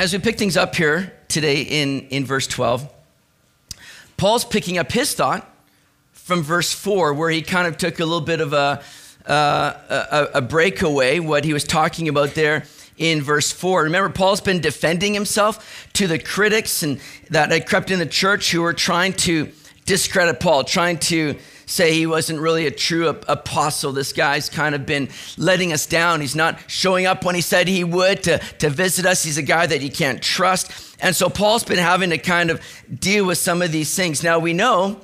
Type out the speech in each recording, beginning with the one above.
as we pick things up here today in, in verse 12, Paul's picking up his thought from verse 4, where he kind of took a little bit of a, uh, a, a breakaway, what he was talking about there in verse 4. Remember, Paul's been defending himself to the critics and that had crept in the church who were trying to discredit Paul, trying to say he wasn't really a true apostle. This guy's kind of been letting us down. He's not showing up when he said he would to, to visit us. He's a guy that you can't trust. And so Paul's been having to kind of deal with some of these things. Now we know,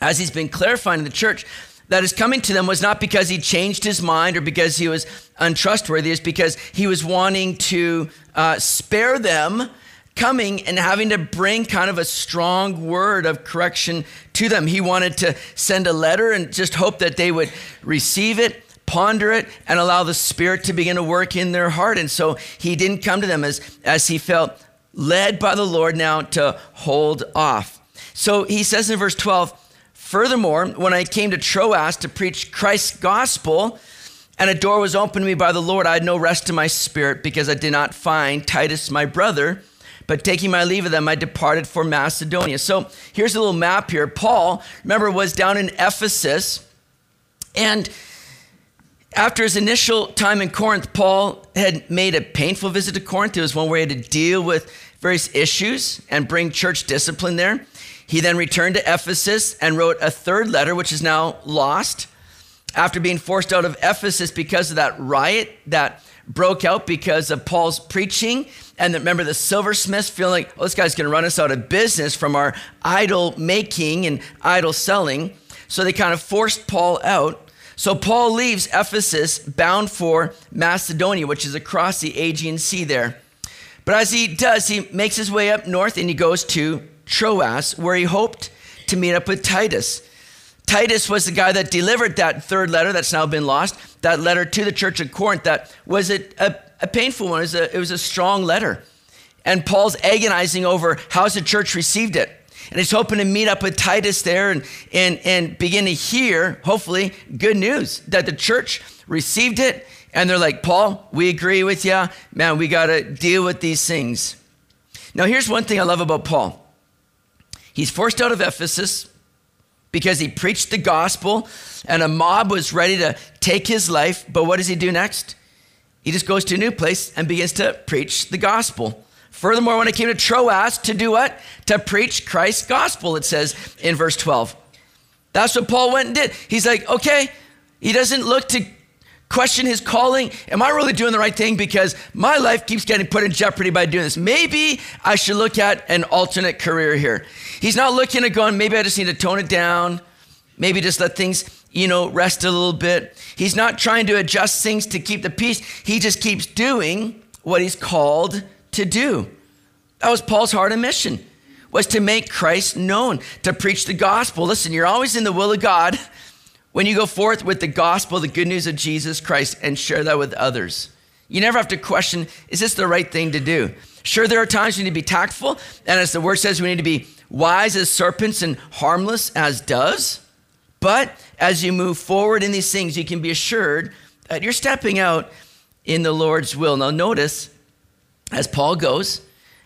as he's been clarifying in the church, that his coming to them was not because he changed his mind or because he was untrustworthy, it's because he was wanting to uh, spare them coming and having to bring kind of a strong word of correction to them. He wanted to send a letter and just hope that they would receive it, ponder it, and allow the Spirit to begin to work in their heart. And so he didn't come to them as, as he felt led by the Lord now to hold off. So he says in verse 12, Furthermore, when I came to Troas to preach Christ's gospel, and a door was opened to me by the Lord, I had no rest in my spirit because I did not find Titus, my brother. But taking my leave of them, I departed for Macedonia. So here's a little map here. Paul, remember, was down in Ephesus. And after his initial time in Corinth, Paul had made a painful visit to Corinth. It was one where he had to deal with various issues and bring church discipline there. He then returned to Ephesus and wrote a third letter, which is now lost. After being forced out of Ephesus because of that riot that broke out because of Paul's preaching, and remember the silversmiths feeling like, oh, this guy's going to run us out of business from our idol making and idol selling. So they kind of forced Paul out. So Paul leaves Ephesus bound for Macedonia, which is across the Aegean Sea there. But as he does, he makes his way up north and he goes to Troas, where he hoped to meet up with Titus. Titus was the guy that delivered that third letter that's now been lost, that letter to the church of Corinth that was a, a, a painful one. It was a, it was a strong letter. And Paul's agonizing over how's the church received it. And he's hoping to meet up with Titus there and, and, and begin to hear, hopefully, good news that the church received it. And they're like, Paul, we agree with you. Man, we got to deal with these things. Now, here's one thing I love about Paul he's forced out of Ephesus because he preached the gospel and a mob was ready to take his life. But what does he do next? He just goes to a new place and begins to preach the gospel. Furthermore, when it came to Troas to do what? To preach Christ's gospel, it says in verse 12. That's what Paul went and did. He's like, okay, he doesn't look to question his calling. Am I really doing the right thing? Because my life keeps getting put in jeopardy by doing this. Maybe I should look at an alternate career here. He's not looking at going, maybe I just need to tone it down. Maybe just let things, you know, rest a little bit. He's not trying to adjust things to keep the peace. He just keeps doing what he's called to do. That was Paul's heart and mission was to make Christ known, to preach the gospel. Listen, you're always in the will of God when you go forth with the gospel, the good news of Jesus Christ, and share that with others. You never have to question, is this the right thing to do? Sure, there are times we need to be tactful, and as the word says, we need to be wise as serpents and harmless as doves. But as you move forward in these things, you can be assured that you're stepping out in the Lord's will. Now, notice as Paul goes,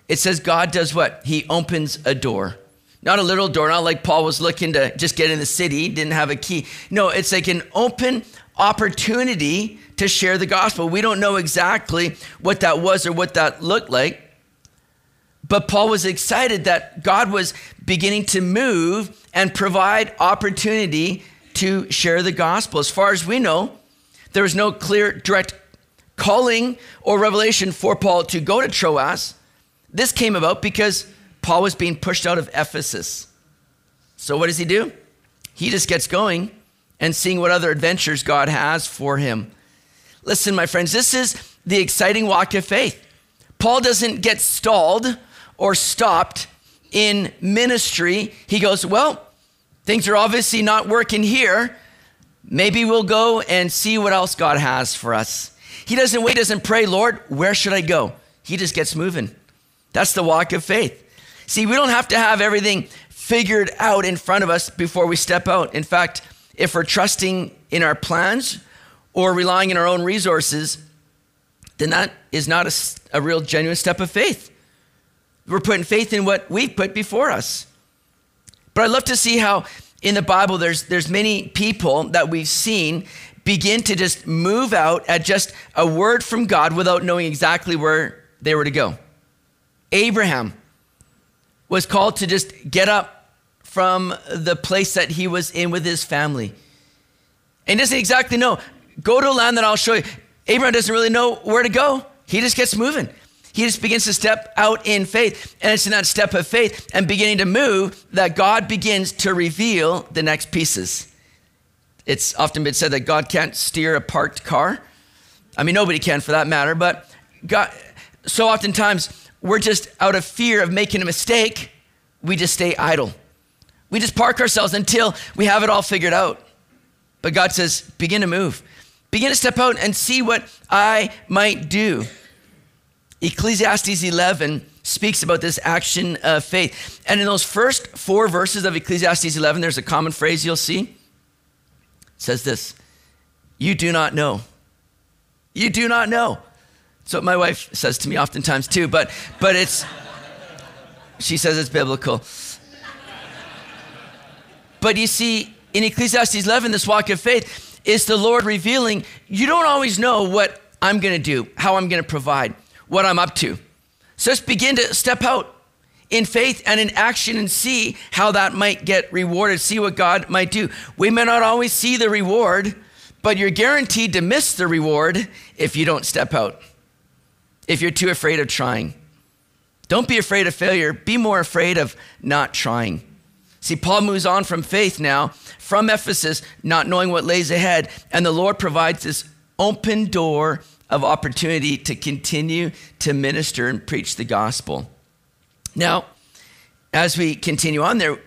it says God does what? He opens a door. Not a little door, not like Paul was looking to just get in the city, didn't have a key. No, it's like an open opportunity to share the gospel. We don't know exactly what that was or what that looked like. But Paul was excited that God was beginning to move and provide opportunity to share the gospel. As far as we know, there was no clear, direct calling or revelation for Paul to go to Troas. This came about because Paul was being pushed out of Ephesus. So what does he do? He just gets going and seeing what other adventures God has for him. Listen, my friends, this is the exciting walk of faith. Paul doesn't get stalled or stopped in ministry. He goes, Well, things are obviously not working here. Maybe we'll go and see what else God has for us. He doesn't wait, doesn't pray, Lord, where should I go? He just gets moving. That's the walk of faith. See, we don't have to have everything figured out in front of us before we step out. In fact, if we're trusting in our plans or relying on our own resources, then that is not a, a real genuine step of faith. We're putting faith in what we've put before us. But I'd love to see how in the Bible there's there's many people that we've seen begin to just move out at just a word from God without knowing exactly where they were to go. Abraham was called to just get up from the place that he was in with his family. And doesn't exactly know. Go to a land that I'll show you. Abraham doesn't really know where to go. He just gets moving. He just begins to step out in faith. And it's in that step of faith and beginning to move that God begins to reveal the next pieces. It's often been said that God can't steer a parked car. I mean, nobody can for that matter, but God, so oftentimes we're just out of fear of making a mistake, we just stay idle. We just park ourselves until we have it all figured out. But God says, begin to move. Begin to step out and see what I might do. Ecclesiastes 11 speaks about this action of faith. And in those first four verses of Ecclesiastes 11, there's a common phrase you'll see. It says this You do not know. You do not know. So my wife says to me oftentimes too, but but it's she says it's biblical. But you see, in Ecclesiastes 11, this walk of faith is the Lord revealing you don't always know what I'm going to do, how I'm going to provide, what I'm up to. So let's begin to step out in faith and in action and see how that might get rewarded, see what God might do. We may not always see the reward, but you're guaranteed to miss the reward if you don't step out, if you're too afraid of trying. Don't be afraid of failure, be more afraid of not trying. See, Paul moves on from faith now, from Ephesus, not knowing what lays ahead, and the Lord provides this open door of opportunity to continue to minister and preach the gospel. Now, as we continue on there,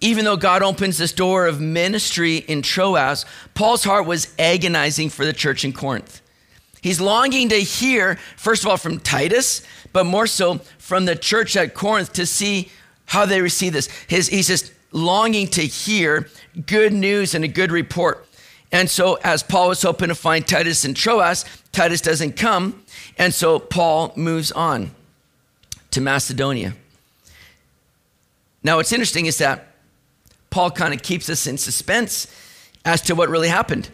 even though God opens this door of ministry in Troas, Paul's heart was agonizing for the church in Corinth. He's longing to hear, first of all, from Titus, but more so from the church at Corinth to see how they receive this. His, he's just longing to hear good news and a good report. And so, as Paul was hoping to find Titus in Troas, Titus doesn't come. And so, Paul moves on to Macedonia. Now, what's interesting is that Paul kind of keeps us in suspense as to what really happened.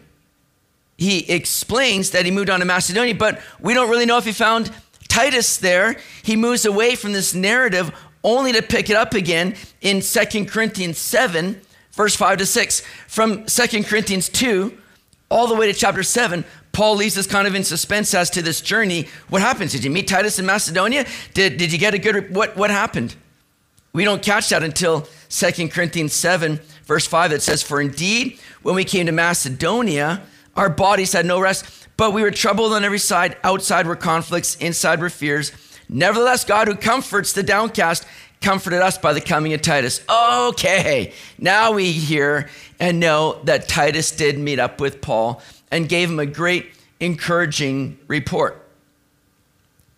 He explains that he moved on to Macedonia, but we don't really know if he found Titus there. He moves away from this narrative only to pick it up again in Second Corinthians 7, verse 5 to 6. From Second Corinthians 2 all the way to chapter 7, Paul leaves us kind of in suspense as to this journey. What happens? Did you meet Titus in Macedonia? Did, did you get a good, what, what happened? We don't catch that until Second Corinthians 7, verse 5, that says, For indeed, when we came to Macedonia, our bodies had no rest, but we were troubled on every side. Outside were conflicts, inside were fears. Nevertheless, God who comforts the downcast comforted us by the coming of Titus. Okay, now we hear and know that Titus did meet up with Paul and gave him a great encouraging report.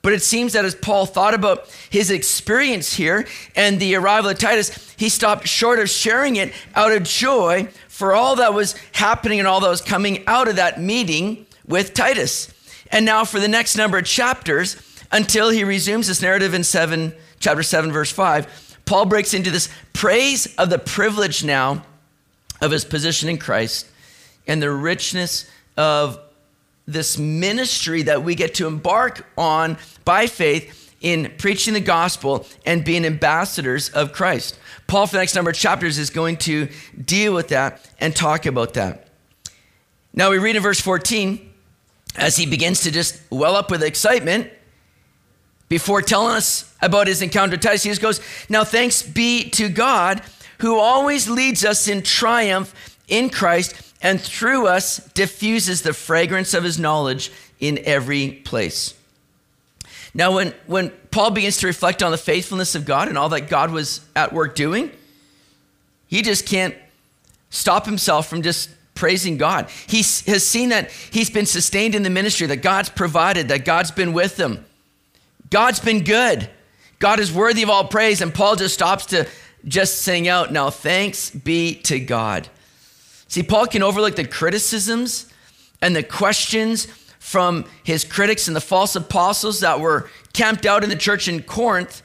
But it seems that as Paul thought about his experience here and the arrival of Titus, he stopped short of sharing it out of joy for all that was happening and all that was coming out of that meeting with Titus. And now, for the next number of chapters, until he resumes this narrative in 7 chapter 7 verse 5 paul breaks into this praise of the privilege now of his position in christ and the richness of this ministry that we get to embark on by faith in preaching the gospel and being ambassadors of christ. Paul for the next number of chapters is going to deal with that and talk about that. Now we read in verse 14 as he begins to just well up with excitement before telling us about his encounter with Titus, he just goes, Now thanks be to God who always leads us in triumph in Christ and through us diffuses the fragrance of his knowledge in every place. Now, when, when Paul begins to reflect on the faithfulness of God and all that God was at work doing, he just can't stop himself from just praising God. He has seen that he's been sustained in the ministry, that God's provided, that God's been with him. God's been good. God is worthy of all praise. And Paul just stops to just sing out, Now thanks be to God. See, Paul can overlook the criticisms and the questions from his critics and the false apostles that were camped out in the church in Corinth,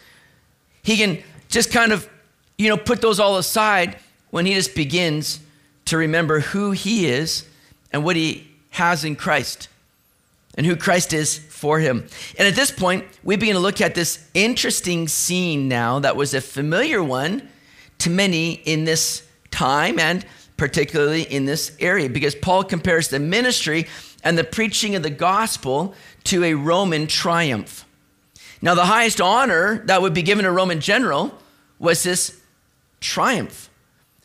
he can just kind of, you know, put those all aside when he just begins to remember who he is and what he has in Christ and who Christ is for him. And at this point, we begin to look at this interesting scene now that was a familiar one to many in this time and particularly in this area because Paul compares the ministry and the preaching of the gospel to a Roman triumph. Now, the highest honor that would be given a Roman general was this triumph,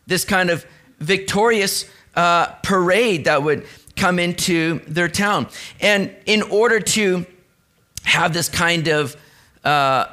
this kind of victorious uh, parade that would come into their town. And in order to have this kind of, uh,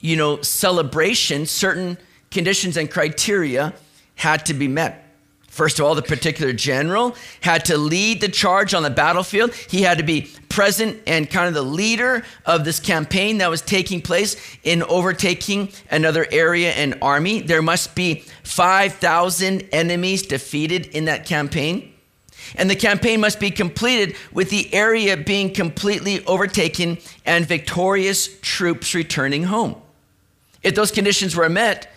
you know, celebration, certain conditions and criteria had to be met. First of all, the particular general had to lead the charge on the battlefield. He had to be present and kind of the leader of this campaign that was taking place in overtaking another area and army. There must be 5,000 enemies defeated in that campaign. And the campaign must be completed with the area being completely overtaken and victorious troops returning home. If those conditions were met,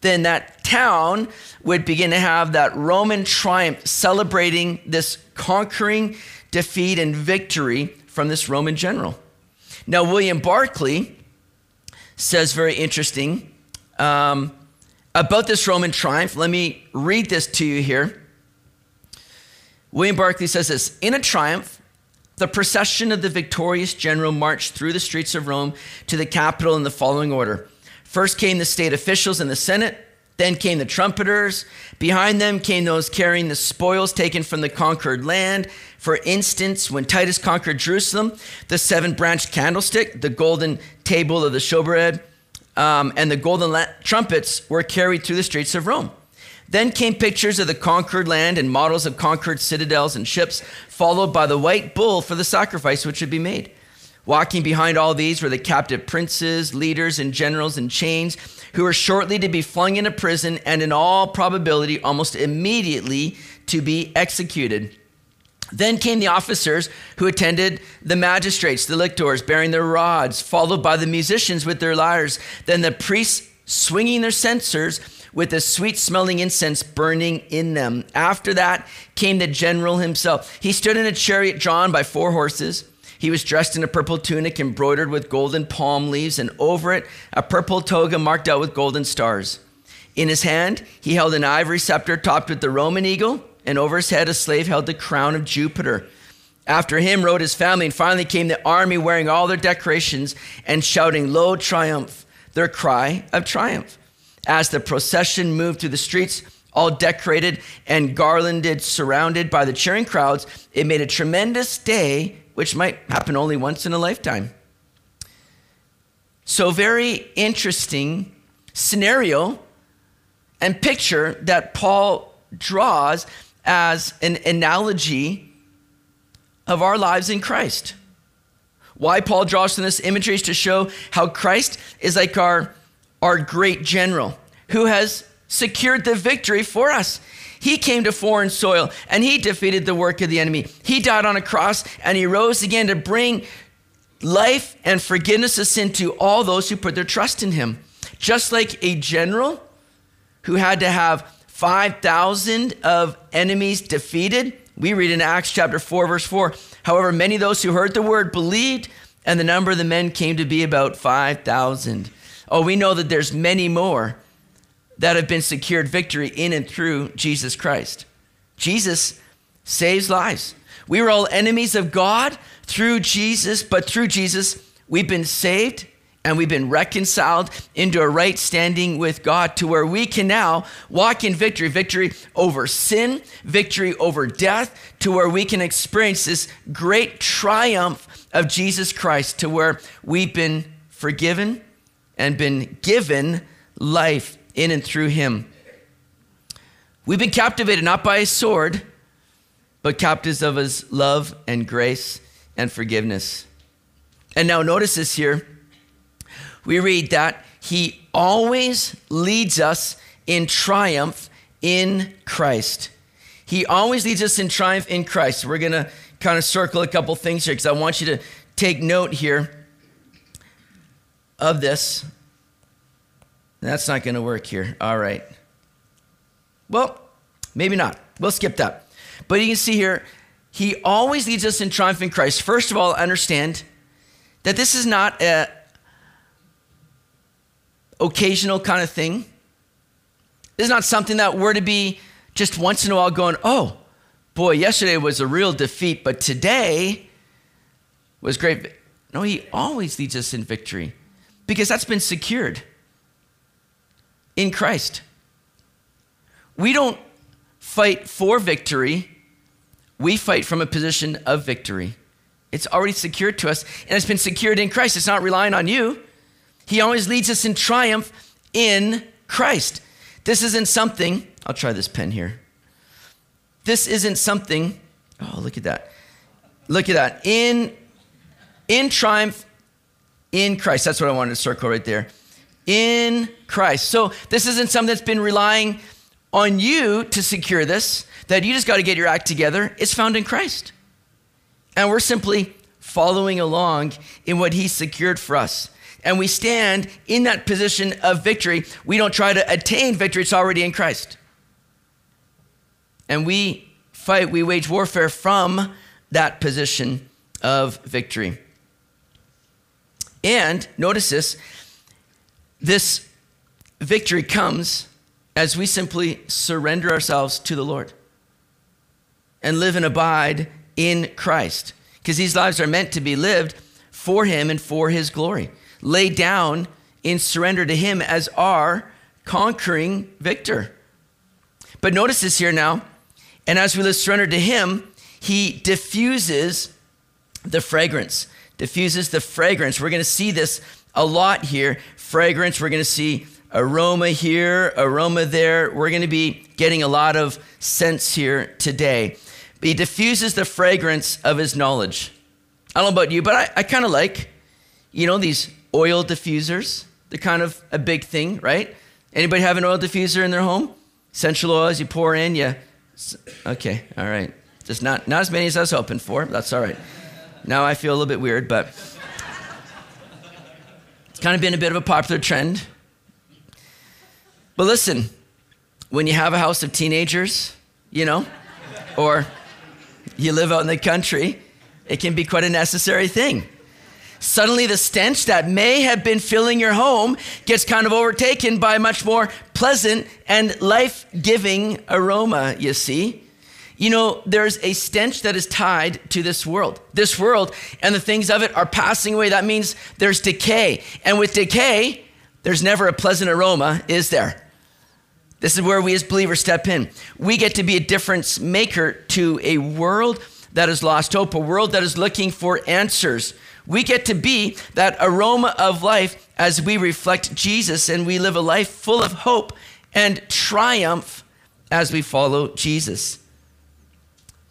then that town would begin to have that Roman triumph celebrating this conquering defeat and victory from this Roman general. Now, William Barclay says very interesting um, about this Roman triumph. Let me read this to you here. William Barclay says this In a triumph, the procession of the victorious general marched through the streets of Rome to the Capitol in the following order First came the state officials and the Senate. Then came the trumpeters. Behind them came those carrying the spoils taken from the conquered land. For instance, when Titus conquered Jerusalem, the seven branched candlestick, the golden table of the showbread, um, and the golden trumpets were carried through the streets of Rome. Then came pictures of the conquered land and models of conquered citadels and ships, followed by the white bull for the sacrifice which should be made. Walking behind all these were the captive princes, leaders, and generals in chains who were shortly to be flung into prison and, in all probability, almost immediately to be executed. Then came the officers who attended the magistrates, the lictors, bearing their rods, followed by the musicians with their lyres. Then the priests swinging their censers with the sweet smelling incense burning in them. After that came the general himself. He stood in a chariot drawn by four horses he was dressed in a purple tunic embroidered with golden palm leaves, and over it, a purple toga marked out with golden stars. In his hand, he held an ivory scepter topped with the Roman eagle, and over his head, a slave held the crown of Jupiter. After him rode his family, and finally came the army wearing all their decorations and shouting, Lo, triumph, their cry of triumph. As the procession moved through the streets, all decorated and garlanded, surrounded by the cheering crowds, it made a tremendous day which might happen only once in a lifetime. So, very interesting scenario and picture that Paul draws as an analogy of our lives in Christ. Why Paul draws from this imagery is to show how Christ is like our, our great general who has secured the victory for us. He came to foreign soil and he defeated the work of the enemy. He died on a cross and he rose again to bring life and forgiveness of sin to all those who put their trust in him. Just like a general who had to have 5,000 of enemies defeated. We read in Acts chapter 4, verse 4. However, many of those who heard the word believed, and the number of the men came to be about 5,000. Oh, we know that there's many more that have been secured victory in and through Jesus Christ. Jesus saves lives. We were all enemies of God through Jesus, but through Jesus, we've been saved and we've been reconciled into a right standing with God to where we can now walk in victory victory over sin, victory over death, to where we can experience this great triumph of Jesus Christ, to where we've been forgiven and been given life in and through him. We've been captivated not by a sword, but captives of his love and grace and forgiveness. And now notice this here. We read that he always leads us in triumph in Christ. He always leads us in triumph in Christ. We're going to kind of circle a couple things here because I want you to take note here of this. That's not going to work here. All right. Well, maybe not. We'll skip that. But you can see here, he always leads us in triumph in Christ. First of all, understand that this is not a occasional kind of thing. This is not something that we're to be just once in a while going, oh, boy, yesterday was a real defeat, but today was great. No, he always leads us in victory because that's been secured in Christ. We don't fight for victory, we fight from a position of victory. It's already secured to us, and it's been secured in Christ. It's not relying on you. He always leads us in triumph in Christ. This isn't something, I'll try this pen here. This isn't something, oh, look at that. Look at that. In, in triumph in Christ. That's what I wanted to circle right there. In Christ. So this isn't something that's been relying on you to secure this, that you just got to get your act together. It's found in Christ. And we're simply following along in what He secured for us. And we stand in that position of victory. We don't try to attain victory, it's already in Christ. And we fight, we wage warfare from that position of victory. And notice this this victory comes as we simply surrender ourselves to the Lord and live and abide in Christ. Because these lives are meant to be lived for Him and for His glory. Lay down in surrender to Him as our conquering victor. But notice this here now. And as we live surrender to Him, He diffuses the fragrance. Diffuses the fragrance. We're going to see this a lot here. Fragrance, we're going to see aroma here, aroma there. We're going to be getting a lot of sense here today. He diffuses the fragrance of his knowledge. I don't know about you, but I, I kind of like, you know, these oil diffusers. They're kind of a big thing, right? Anybody have an oil diffuser in their home? Essential oils you pour in, you. Okay, all right. Just not, not as many as I was hoping for. That's all right. Now I feel a little bit weird, but it's kind of been a bit of a popular trend but listen, when you have a house of teenagers, you know, or you live out in the country, it can be quite a necessary thing. Suddenly, the stench that may have been filling your home gets kind of overtaken by a much more pleasant and life giving aroma, you see. You know, there's a stench that is tied to this world. This world and the things of it are passing away. That means there's decay. And with decay, there's never a pleasant aroma, is there? This is where we as believers step in. We get to be a difference maker to a world that has lost hope, a world that is looking for answers. We get to be that aroma of life as we reflect Jesus and we live a life full of hope and triumph as we follow Jesus.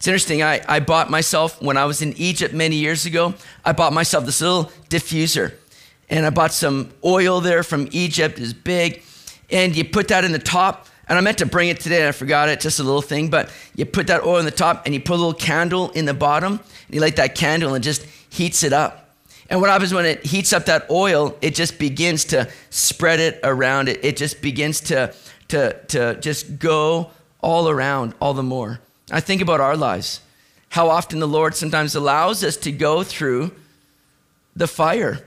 It's interesting. I, I bought myself, when I was in Egypt many years ago, I bought myself this little diffuser and I bought some oil there from Egypt, is big, and you put that in the top. And I meant to bring it today, and I forgot it, just a little thing. But you put that oil in the top, and you put a little candle in the bottom, and you light that candle, and it just heats it up. And what happens when it heats up that oil, it just begins to spread it around it. It just begins to, to, to just go all around all the more. I think about our lives, how often the Lord sometimes allows us to go through the fire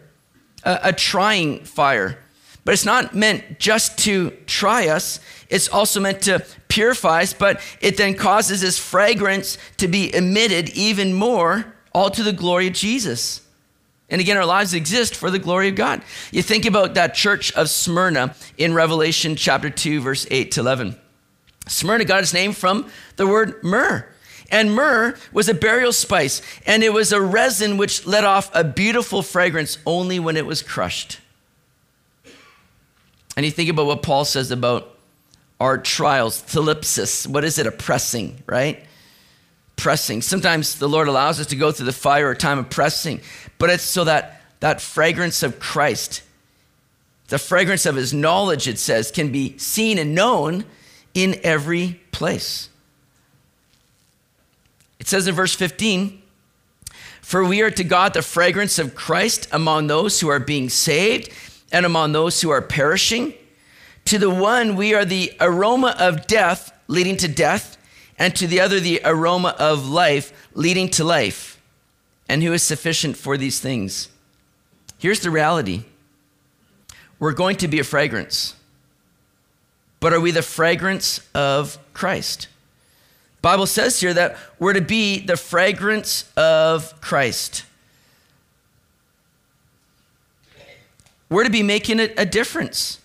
a, a trying fire. But it's not meant just to try us, it's also meant to purify us, but it then causes this fragrance to be emitted even more, all to the glory of Jesus. And again, our lives exist for the glory of God. You think about that church of Smyrna in Revelation chapter 2, verse 8 to 11. Smyrna got its name from the word myrrh. And myrrh was a burial spice, and it was a resin which let off a beautiful fragrance only when it was crushed. And you think about what Paul says about our trials, thlipsis. What is it? A pressing, right? Pressing. Sometimes the Lord allows us to go through the fire or time of pressing, but it's so that that fragrance of Christ, the fragrance of his knowledge, it says, can be seen and known in every place. It says in verse 15, For we are to God the fragrance of Christ among those who are being saved and among those who are perishing. To the one, we are the aroma of death leading to death, and to the other, the aroma of life leading to life. And who is sufficient for these things? Here's the reality we're going to be a fragrance. But are we the fragrance of Christ? Bible says here that we're to be the fragrance of Christ. We're to be making a, a difference.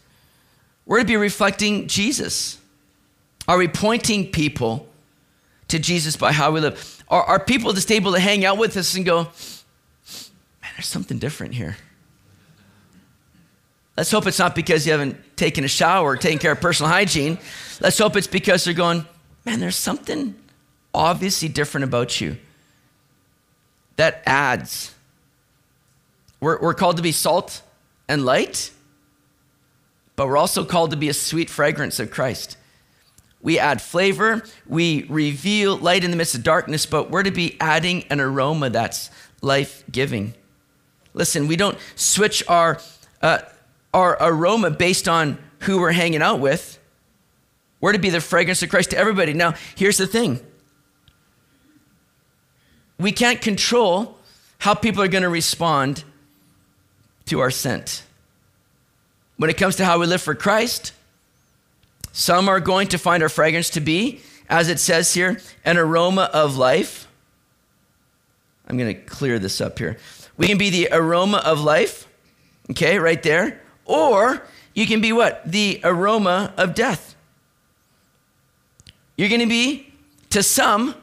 We're to be reflecting Jesus. Are we pointing people to Jesus by how we live? Are, are people just able to hang out with us and go, man, there's something different here? Let's hope it's not because you haven't taken a shower or taken care of personal hygiene. Let's hope it's because they're going, man, there's something obviously different about you that adds. We're, we're called to be salt and light, but we're also called to be a sweet fragrance of Christ. We add flavor, we reveal light in the midst of darkness, but we're to be adding an aroma that's life giving. Listen, we don't switch our uh, our aroma based on who we're hanging out with. We're to be the fragrance of Christ to everybody. Now, here's the thing we can't control how people are going to respond to our scent. When it comes to how we live for Christ, some are going to find our fragrance to be, as it says here, an aroma of life. I'm going to clear this up here. We can be the aroma of life, okay, right there. Or you can be what? The aroma of death. You're going to be, to some,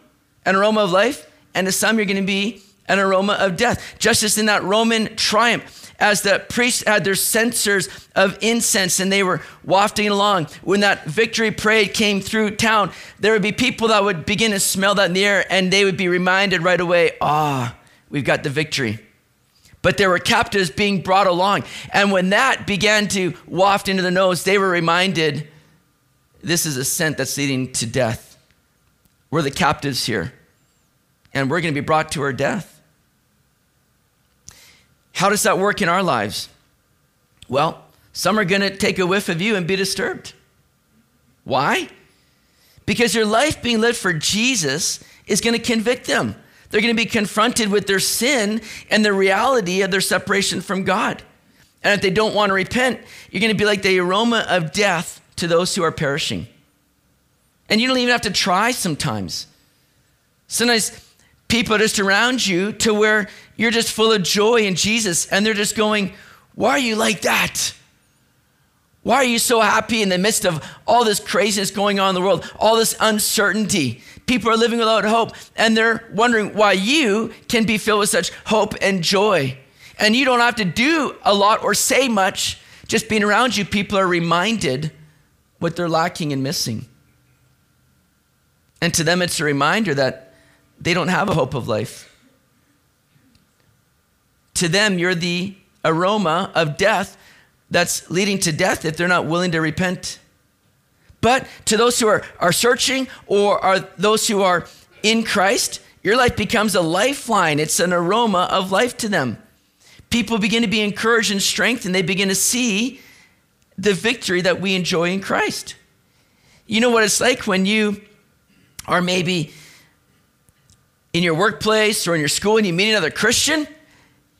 an aroma of life, and to some, you're going to be an aroma of death. Just as in that Roman triumph, as the priests had their censers of incense and they were wafting along, when that victory parade came through town, there would be people that would begin to smell that in the air and they would be reminded right away, ah, oh, we've got the victory but there were captives being brought along. And when that began to waft into the nose, they were reminded this is a scent that's leading to death. We're the captives here, and we're going to be brought to our death. How does that work in our lives? Well, some are going to take a whiff of you and be disturbed. Why? Because your life being lived for Jesus is going to convict them. They're going to be confronted with their sin and the reality of their separation from God. And if they don't want to repent, you're going to be like the aroma of death to those who are perishing. And you don't even have to try sometimes. Sometimes people are just around you to where you're just full of joy in Jesus and they're just going, Why are you like that? Why are you so happy in the midst of all this craziness going on in the world, all this uncertainty? People are living without hope, and they're wondering why you can be filled with such hope and joy. And you don't have to do a lot or say much. Just being around you, people are reminded what they're lacking and missing. And to them, it's a reminder that they don't have a hope of life. To them, you're the aroma of death that's leading to death if they're not willing to repent. But to those who are, are searching or are those who are in Christ, your life becomes a lifeline. It's an aroma of life to them. People begin to be encouraged and strengthened. They begin to see the victory that we enjoy in Christ. You know what it's like when you are maybe in your workplace or in your school and you meet another Christian?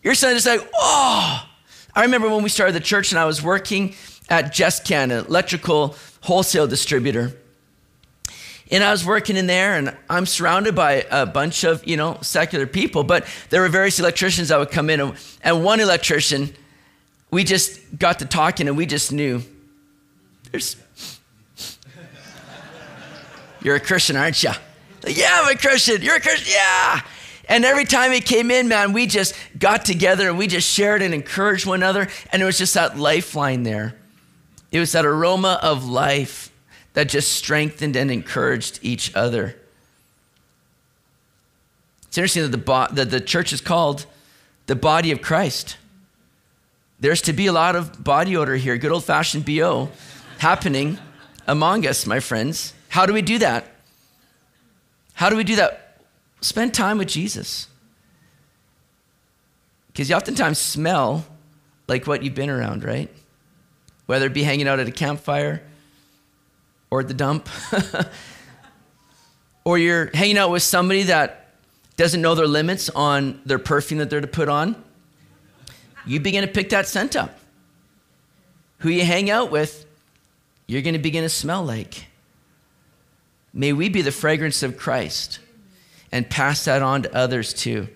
You're suddenly just like, oh. I remember when we started the church and I was working at JessCan, an electrical wholesale distributor. And I was working in there, and I'm surrounded by a bunch of, you know, secular people, but there were various electricians that would come in. And one electrician, we just got to talking, and we just knew there's. You're a Christian, aren't you? Like, yeah, I'm a Christian. You're a Christian. Yeah. And every time he came in, man, we just got together and we just shared and encouraged one another. And it was just that lifeline there. It was that aroma of life that just strengthened and encouraged each other. It's interesting that the, bo- that the church is called the body of Christ. There's to be a lot of body odor here, good old fashioned BO happening among us, my friends. How do we do that? How do we do that? Spend time with Jesus. Because you oftentimes smell like what you've been around, right? Whether it be hanging out at a campfire or at the dump, or you're hanging out with somebody that doesn't know their limits on their perfume that they're to put on, you begin to pick that scent up. Who you hang out with, you're going to begin to smell like. May we be the fragrance of Christ and pass that on to others too.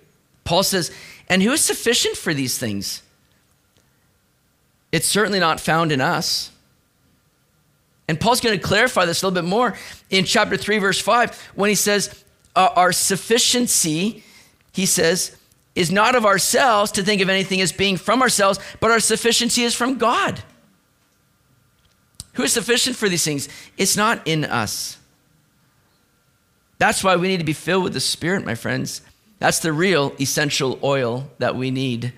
Paul says, and who is sufficient for these things? It's certainly not found in us. And Paul's going to clarify this a little bit more in chapter 3, verse 5, when he says, Our sufficiency, he says, is not of ourselves to think of anything as being from ourselves, but our sufficiency is from God. Who is sufficient for these things? It's not in us. That's why we need to be filled with the Spirit, my friends. That's the real essential oil that we need.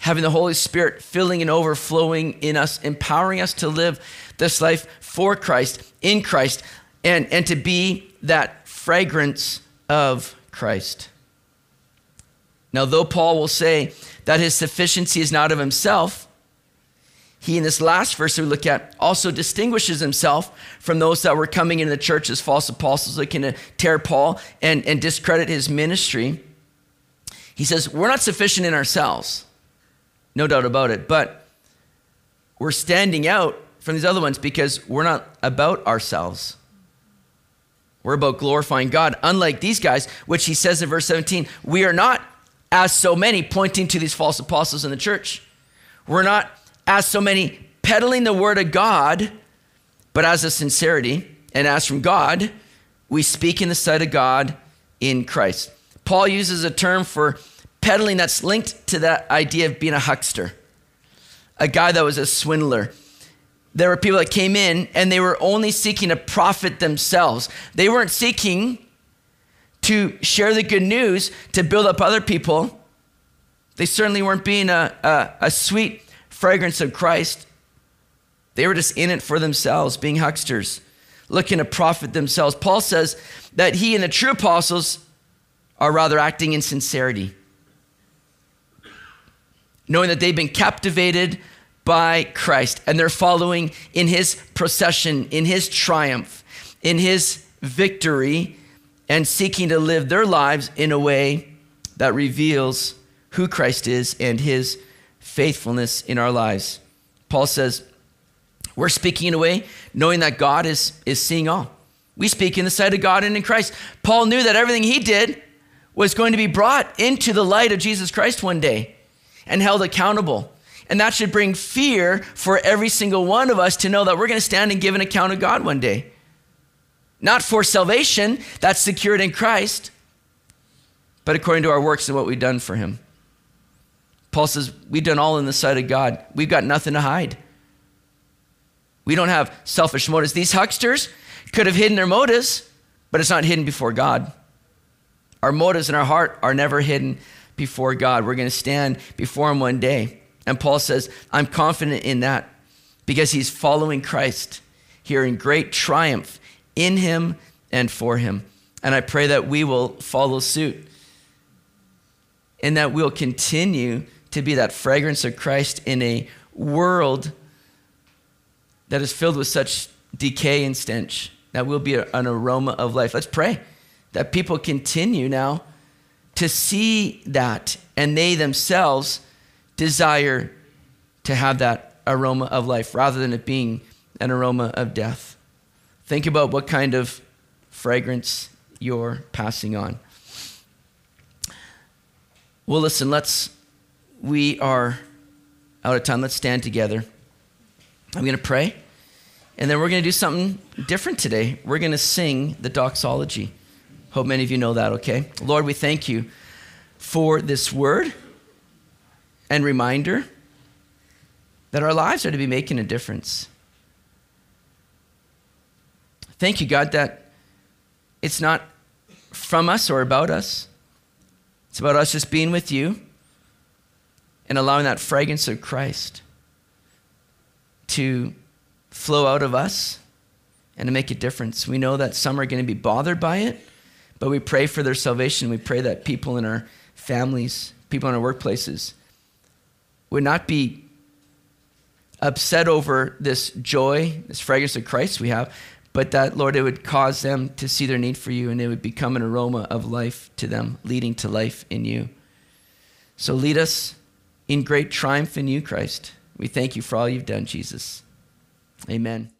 Having the Holy Spirit filling and overflowing in us, empowering us to live this life for Christ, in Christ, and, and to be that fragrance of Christ. Now, though Paul will say that his sufficiency is not of himself, he, in this last verse we look at, also distinguishes himself from those that were coming into the church as false apostles, looking to uh, tear Paul and, and discredit his ministry. He says, We're not sufficient in ourselves, no doubt about it, but we're standing out from these other ones because we're not about ourselves. We're about glorifying God. Unlike these guys, which he says in verse 17, we are not as so many pointing to these false apostles in the church. We're not as so many peddling the word of God, but as a sincerity and as from God, we speak in the sight of God in Christ. Paul uses a term for peddling that's linked to that idea of being a huckster, a guy that was a swindler. There were people that came in and they were only seeking to profit themselves. They weren't seeking to share the good news to build up other people. They certainly weren't being a, a, a sweet fragrance of Christ. They were just in it for themselves, being hucksters, looking to profit themselves. Paul says that he and the true apostles are rather acting in sincerity, knowing that they've been captivated by Christ and they're following in his procession, in his triumph, in his victory, and seeking to live their lives in a way that reveals who Christ is and his faithfulness in our lives. Paul says, we're speaking in a way knowing that God is, is seeing all. We speak in the sight of God and in Christ. Paul knew that everything he did was going to be brought into the light of Jesus Christ one day and held accountable. And that should bring fear for every single one of us to know that we're going to stand and give an account of God one day. Not for salvation, that's secured in Christ, but according to our works and what we've done for him. Paul says, We've done all in the sight of God. We've got nothing to hide. We don't have selfish motives. These hucksters could have hidden their motives, but it's not hidden before God. Our motives in our heart are never hidden before God. We're going to stand before Him one day. And Paul says, I'm confident in that because he's following Christ here in great triumph in Him and for Him. And I pray that we will follow suit and that we'll continue to be that fragrance of Christ in a world that is filled with such decay and stench. That will be an aroma of life. Let's pray that people continue now to see that and they themselves desire to have that aroma of life rather than it being an aroma of death. Think about what kind of fragrance you're passing on. Well, listen, let's we are out of time. Let's stand together. I'm going to pray, and then we're going to do something different today. We're going to sing the doxology. Hope many of you know that, okay? Lord, we thank you for this word and reminder that our lives are to be making a difference. Thank you, God, that it's not from us or about us. It's about us just being with you and allowing that fragrance of Christ to flow out of us and to make a difference. We know that some are going to be bothered by it, but we pray for their salvation. We pray that people in our families people in our workplaces would not be upset over this joy, this fragrance of Christ we have, but that, Lord, it would cause them to see their need for you and it would become an aroma of life to them, leading to life in you. So lead us in great triumph in you, Christ. We thank you for all you've done, Jesus. Amen.